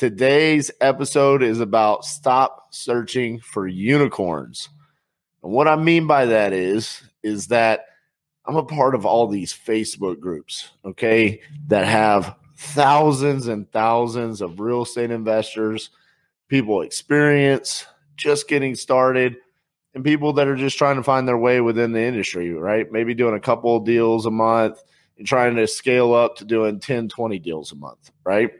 Today's episode is about stop searching for unicorns. And what I mean by that is, is that I'm a part of all these Facebook groups, okay, that have thousands and thousands of real estate investors, people experience, just getting started, and people that are just trying to find their way within the industry, right? Maybe doing a couple of deals a month and trying to scale up to doing 10, 20 deals a month, right?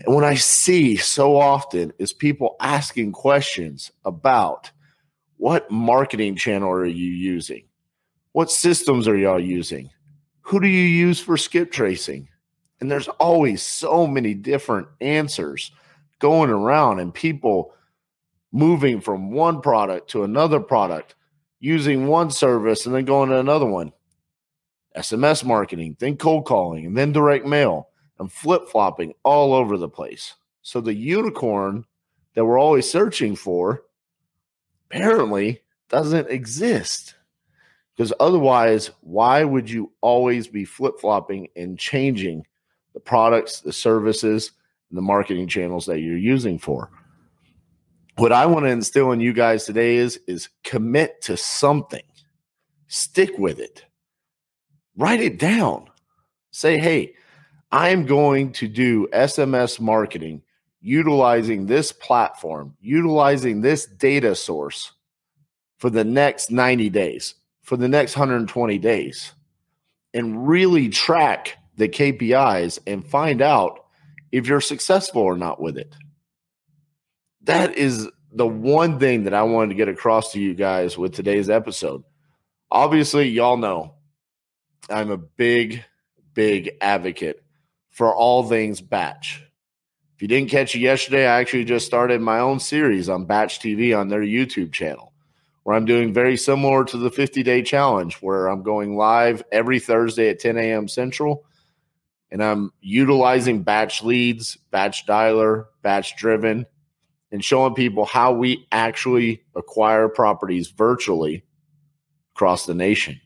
And what I see so often is people asking questions about what marketing channel are you using? What systems are y'all using? Who do you use for skip tracing? And there's always so many different answers going around and people moving from one product to another product, using one service and then going to another one. SMS marketing, then cold calling, and then direct mail and flip flopping all over the place. So the unicorn that we're always searching for apparently doesn't exist. Because otherwise, why would you always be flip flopping and changing the products, the services, and the marketing channels that you're using for? What I want to instill in you guys today is is commit to something. Stick with it. Write it down. Say, "Hey, I'm going to do SMS marketing utilizing this platform, utilizing this data source for the next 90 days, for the next 120 days, and really track the KPIs and find out if you're successful or not with it. That is the one thing that I wanted to get across to you guys with today's episode. Obviously, y'all know I'm a big, big advocate for all things batch. If you didn't catch it yesterday, I actually just started my own series on Batch TV on their YouTube channel, where I'm doing very similar to the 50 day challenge, where I'm going live every Thursday at 10 a.m. Central. And I'm utilizing batch leads, batch dialer, batch driven, and showing people how we actually acquire properties virtually across the nation.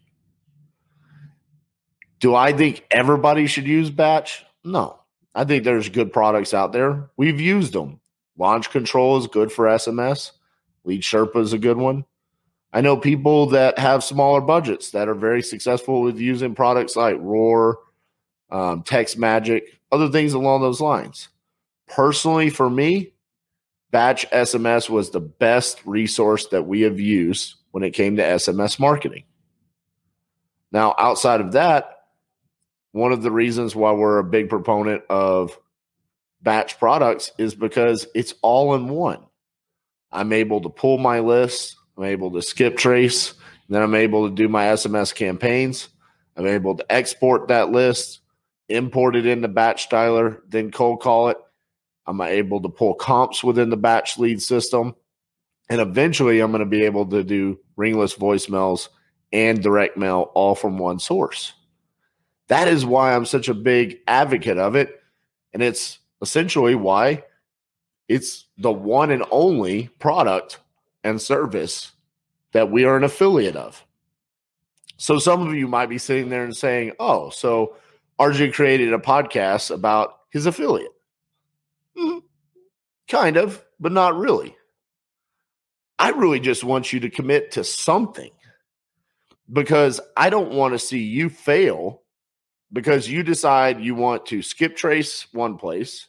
Do I think everybody should use batch? No, I think there's good products out there. We've used them. Launch Control is good for SMS. Lead Sherpa is a good one. I know people that have smaller budgets that are very successful with using products like Roar, um, Text Magic, other things along those lines. Personally, for me, Batch SMS was the best resource that we have used when it came to SMS marketing. Now, outside of that, one of the reasons why we're a big proponent of batch products is because it's all in one. I'm able to pull my list, I'm able to skip trace, then I'm able to do my SMS campaigns. I'm able to export that list, import it into batch dialer, then cold call it. I'm able to pull comps within the batch lead system. And eventually I'm going to be able to do ringless voicemails and direct mail all from one source. That is why I'm such a big advocate of it. And it's essentially why it's the one and only product and service that we are an affiliate of. So some of you might be sitting there and saying, oh, so RJ created a podcast about his affiliate. Mm, kind of, but not really. I really just want you to commit to something because I don't want to see you fail because you decide you want to skip trace one place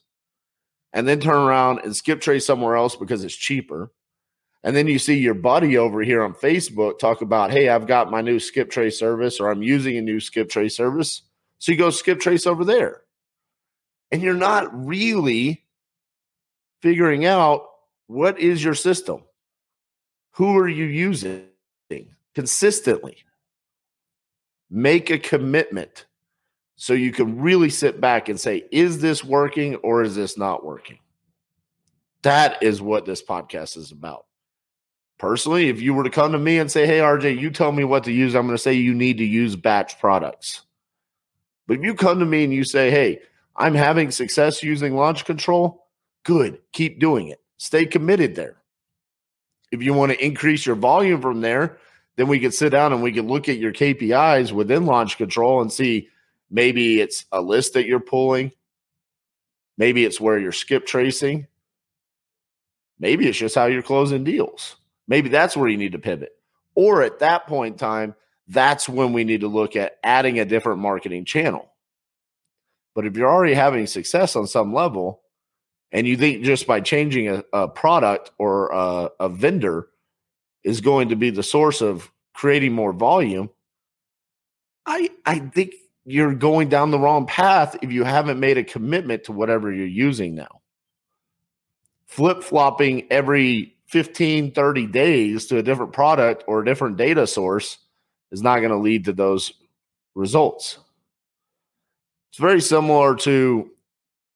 and then turn around and skip trace somewhere else because it's cheaper. And then you see your buddy over here on Facebook talk about, hey, I've got my new skip trace service or I'm using a new skip trace service. So you go skip trace over there. And you're not really figuring out what is your system? Who are you using consistently? Make a commitment so you can really sit back and say, is this working or is this not working? That is what this podcast is about. Personally, if you were to come to me and say, Hey, RJ, you tell me what to use, I'm going to say you need to use batch products. But if you come to me and you say, Hey, I'm having success using launch control, good, keep doing it. Stay committed there. If you want to increase your volume from there, then we could sit down and we could look at your KPIs within launch control and see maybe it's a list that you're pulling, maybe it's where you're skip tracing, maybe it's just how you're closing deals. Maybe that's where you need to pivot. Or at that point in time, that's when we need to look at adding a different marketing channel. But if you're already having success on some level, and you think just by changing a, a product or a, a vendor is going to be the source of creating more volume, I I think you're going down the wrong path if you haven't made a commitment to whatever you're using now. Flip flopping every 15, 30 days to a different product or a different data source is not going to lead to those results. It's very similar to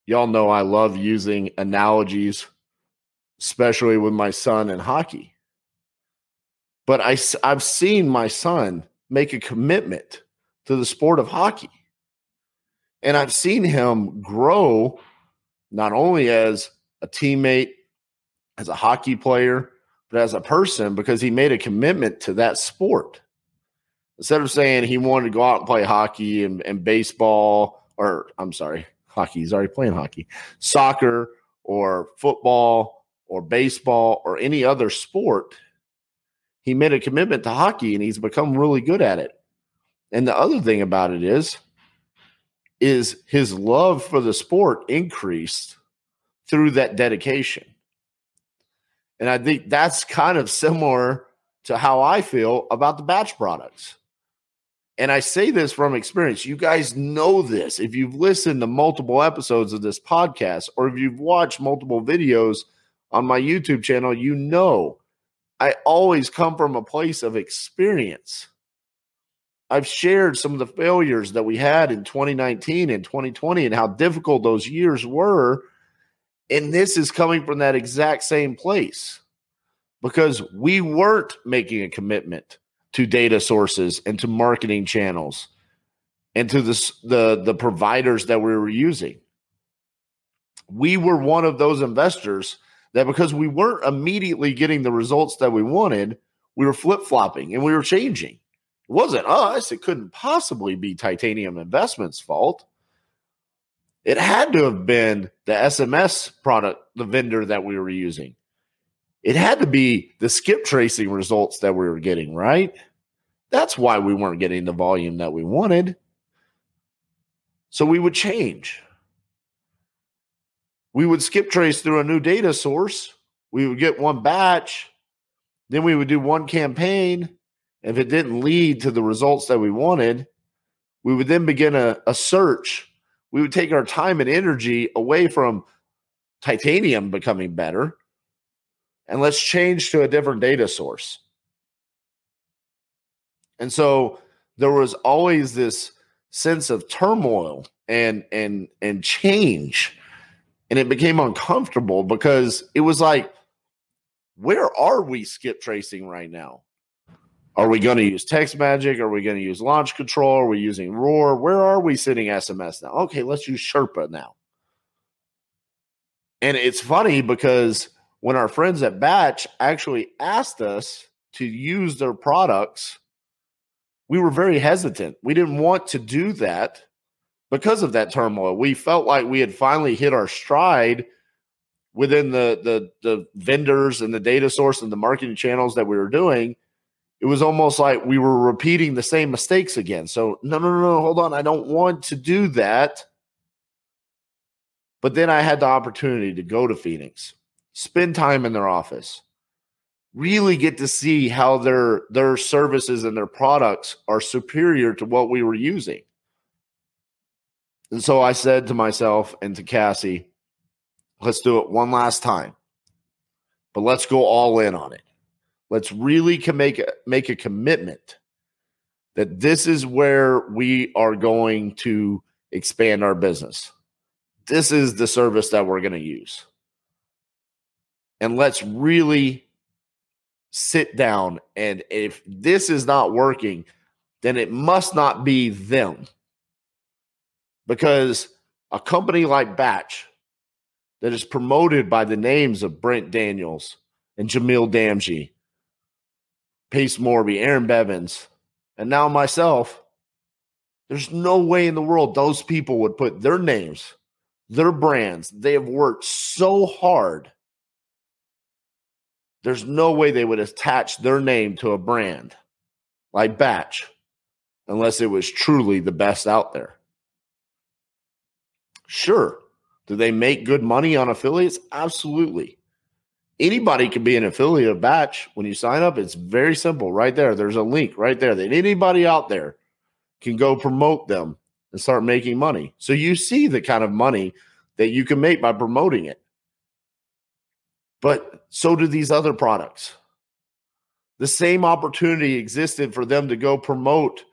y'all know I love using analogies, especially with my son in hockey. But I, I've seen my son make a commitment to the sport of hockey. And I've seen him grow not only as a teammate, as a hockey player, but as a person because he made a commitment to that sport. Instead of saying he wanted to go out and play hockey and, and baseball, or I'm sorry, hockey, he's already playing hockey, soccer or football or baseball or any other sport, he made a commitment to hockey and he's become really good at it. And the other thing about it is, is his love for the sport increased through that dedication. And I think that's kind of similar to how I feel about the batch products. And I say this from experience. You guys know this. If you've listened to multiple episodes of this podcast or if you've watched multiple videos on my YouTube channel, you know I always come from a place of experience. I've shared some of the failures that we had in 2019 and 2020 and how difficult those years were and this is coming from that exact same place because we weren't making a commitment to data sources and to marketing channels and to the, the, the providers that we were using. We were one of those investors that because we weren't immediately getting the results that we wanted, we were flip flopping and we were changing. It wasn't us. It couldn't possibly be Titanium Investments' fault. It had to have been the SMS product, the vendor that we were using. It had to be the skip tracing results that we were getting, right? That's why we weren't getting the volume that we wanted. So we would change. We would skip trace through a new data source. We would get one batch. Then we would do one campaign. If it didn't lead to the results that we wanted, we would then begin a, a search we would take our time and energy away from titanium becoming better and let's change to a different data source. And so there was always this sense of turmoil and and and change and it became uncomfortable because it was like where are we skip tracing right now are we going to use text magic? Are we going to use launch control? Are we using roar? Where are we sending SMS now? Okay, let's use Sherpa now. And it's funny because when our friends at Batch actually asked us to use their products, we were very hesitant. We didn't want to do that because of that turmoil. We felt like we had finally hit our stride within the the the vendors and the data source and the marketing channels that we were doing it was almost like we were repeating the same mistakes again. So, no, no, no, no, hold on. I don't want to do that. But then I had the opportunity to go to Phoenix, spend time in their office, really get to see how their their services and their products are superior to what we were using. And so I said to myself and to Cassie, let's do it one last time. But let's go all in on it. Let's really make a, make a commitment that this is where we are going to expand our business. This is the service that we're going to use. and let's really sit down. And if this is not working, then it must not be them. Because a company like Batch that is promoted by the names of Brent Daniels and Jamil Damji, Pace Morby, Aaron Bevins, and now myself, there's no way in the world those people would put their names, their brands, they have worked so hard. There's no way they would attach their name to a brand like Batch unless it was truly the best out there. Sure. Do they make good money on affiliates? Absolutely. Anybody can be an affiliate of Batch. When you sign up, it's very simple right there. There's a link right there that anybody out there can go promote them and start making money. So you see the kind of money that you can make by promoting it. But so do these other products. The same opportunity existed for them to go promote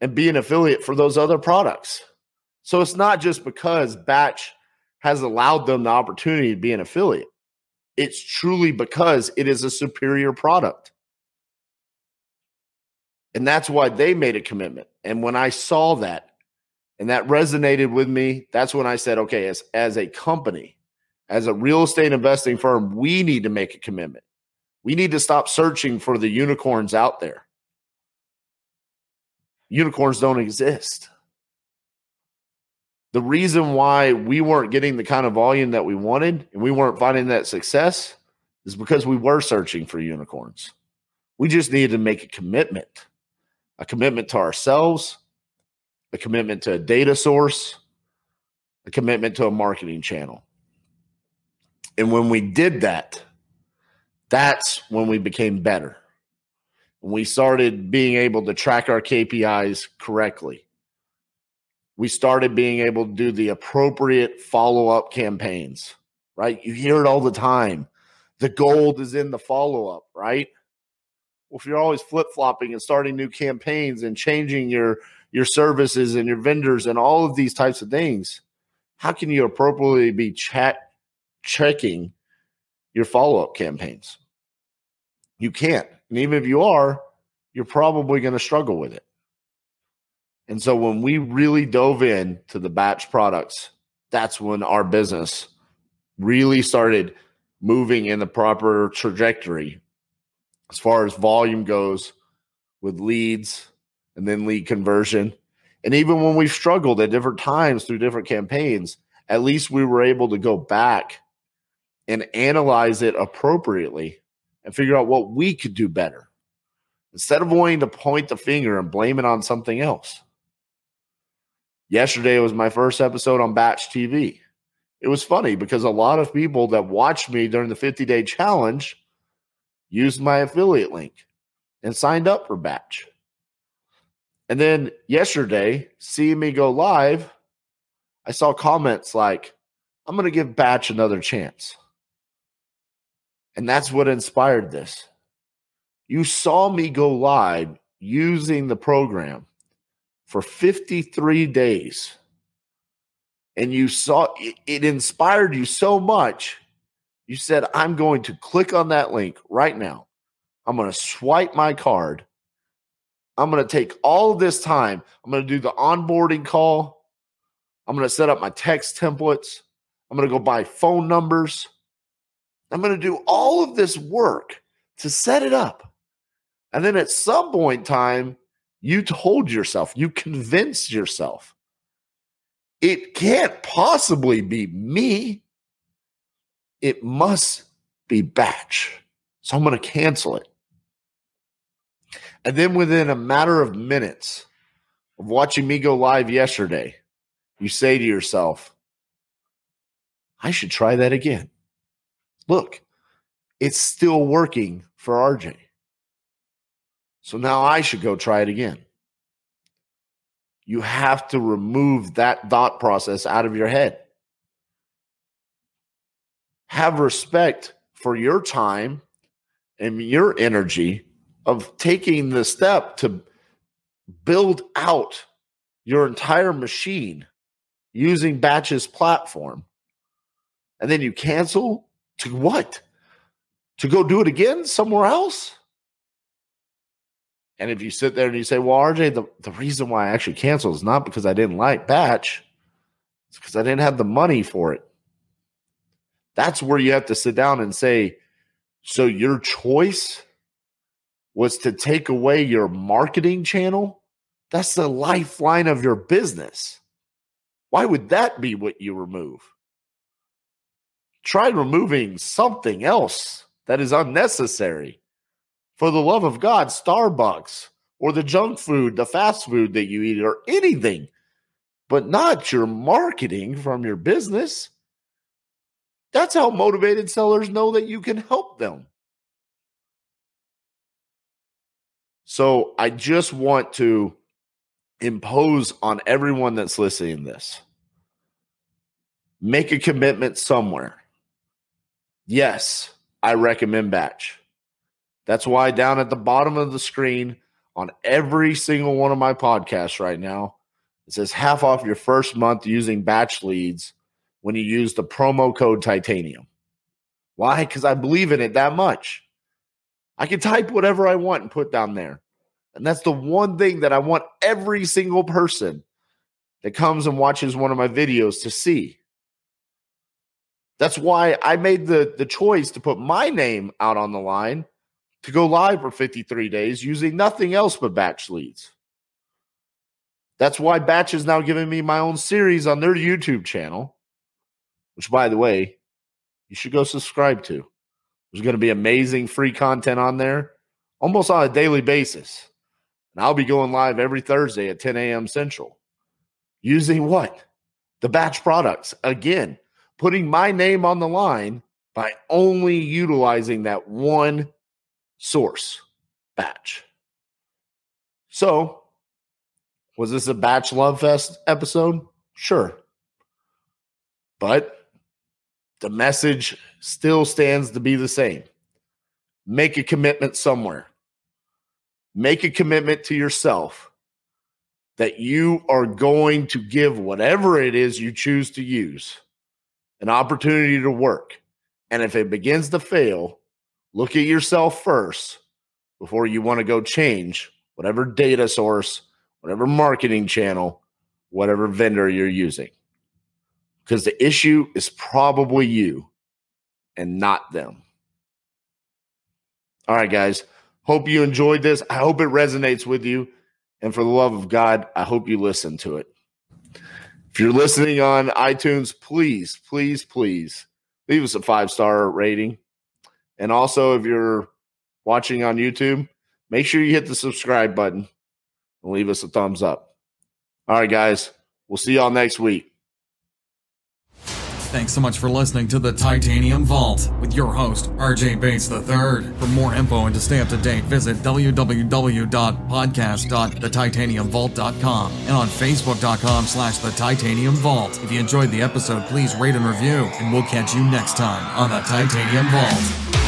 and be an affiliate for those other products. So it's not just because Batch has allowed them the opportunity to be an affiliate. It's truly because it is a superior product. And that's why they made a commitment. And when I saw that and that resonated with me, that's when I said, okay, as, as a company, as a real estate investing firm, we need to make a commitment. We need to stop searching for the unicorns out there. Unicorns don't exist. The reason why we weren't getting the kind of volume that we wanted and we weren't finding that success is because we were searching for unicorns. We just needed to make a commitment a commitment to ourselves, a commitment to a data source, a commitment to a marketing channel. And when we did that, that's when we became better. We started being able to track our KPIs correctly we started being able to do the appropriate follow up campaigns, right? You hear it all the time. The gold is in the follow up, right? Well, if you're always flip flopping and starting new campaigns and changing your your services and your vendors and all of these types of things, how can you appropriately be chat checking your follow up campaigns? You can't. And even if you are, you're probably going to struggle with it. And so when we really dove in to the batch products, that's when our business really started moving in the proper trajectory as far as volume goes with leads and then lead conversion. And even when we've struggled at different times through different campaigns, at least we were able to go back and analyze it appropriately and figure out what we could do better instead of wanting to point the finger and blame it on something else. Yesterday was my first episode on Batch TV. It was funny because a lot of people that watched me during the 50 day challenge used my affiliate link and signed up for Batch. And then yesterday, seeing me go live, I saw comments like, I'm going to give Batch another chance. And that's what inspired this. You saw me go live using the program for 53 days and you saw it, inspired you so much, you said, I'm going to click on that link right now. I'm going to swipe my card. I'm going to take all this time. I'm going to do the onboarding call. I'm going to set up my text templates. I'm going to go buy phone numbers. I'm going to do all of this work to set it up. And then at some point in time, you told yourself, you convinced yourself, it can't possibly be me. It must be batch. So I'm going to cancel it. And then within a matter of minutes of watching me go live yesterday, you say to yourself, I should try that again. Look, it's still working for RJ. So now I should go try it again. You have to remove that thought process out of your head. Have respect for your time and your energy of taking the step to build out your entire machine using Batch's platform. And then you cancel to what? to go do it again somewhere else? And if you sit there and you say, well, RJ, the, the reason why I actually canceled is not because I didn't like batch, it's because I didn't have the money for it. That's where you have to sit down and say, so your choice was to take away your marketing channel? That's the lifeline of your business. Why would that be what you remove? Try removing something else that is unnecessary. For the love of God, Starbucks or the junk food, the fast food that you eat, or anything, but not your marketing from your business. That's how motivated sellers know that you can help them. So I just want to impose on everyone that's listening this make a commitment somewhere. Yes, I recommend batch. That's why down at the bottom of the screen on every single one of my podcasts right now, it says half off your first month using batch leads when you use the promo code titanium. Why? Because I believe in it that much. I can type whatever I want and put down there. And that's the one thing that I want every single person that comes and watches one of my videos to see. That's why I made the, the choice to put my name out on the line to go live for 53 days using nothing else but batch leads. That's why Batch is now giving me my own series on their YouTube channel, which, by the way, you should go subscribe to. There's going to be amazing free content on there almost on a daily basis. And I'll be going live every Thursday at 10 a.m. Central using what? The batch products. Again, putting my name on the line by only utilizing that one source batch. So, was this a batch love fest episode? Sure. But the message still stands to be the same. Make a commitment somewhere. Make a commitment to yourself that you are going to give whatever it is you choose to use an opportunity to work. And if it begins to fail, look at yourself first before you want to go change whatever data source, whatever marketing channel, whatever vendor you're using. Because the issue is probably you and not them. All right, guys. Hope you enjoyed this. I hope it resonates with you. And for the love of God, I hope you listen to it. If you're listening on iTunes, please, please, please leave us a five star rating. And also, if you're watching on YouTube, make sure you hit the subscribe button and leave us a thumbs up. All right, guys. We'll see y'all next week. Thanks so much for listening to the Titanium Vault with your host, RJ Bates III. For more info and to stay up to date, visit www.podcast.thetitaniumvault.com and on facebook.com slash the Titanium Vault. If you enjoyed the episode, please rate and review, and we'll catch you next time on the Titanium Vault.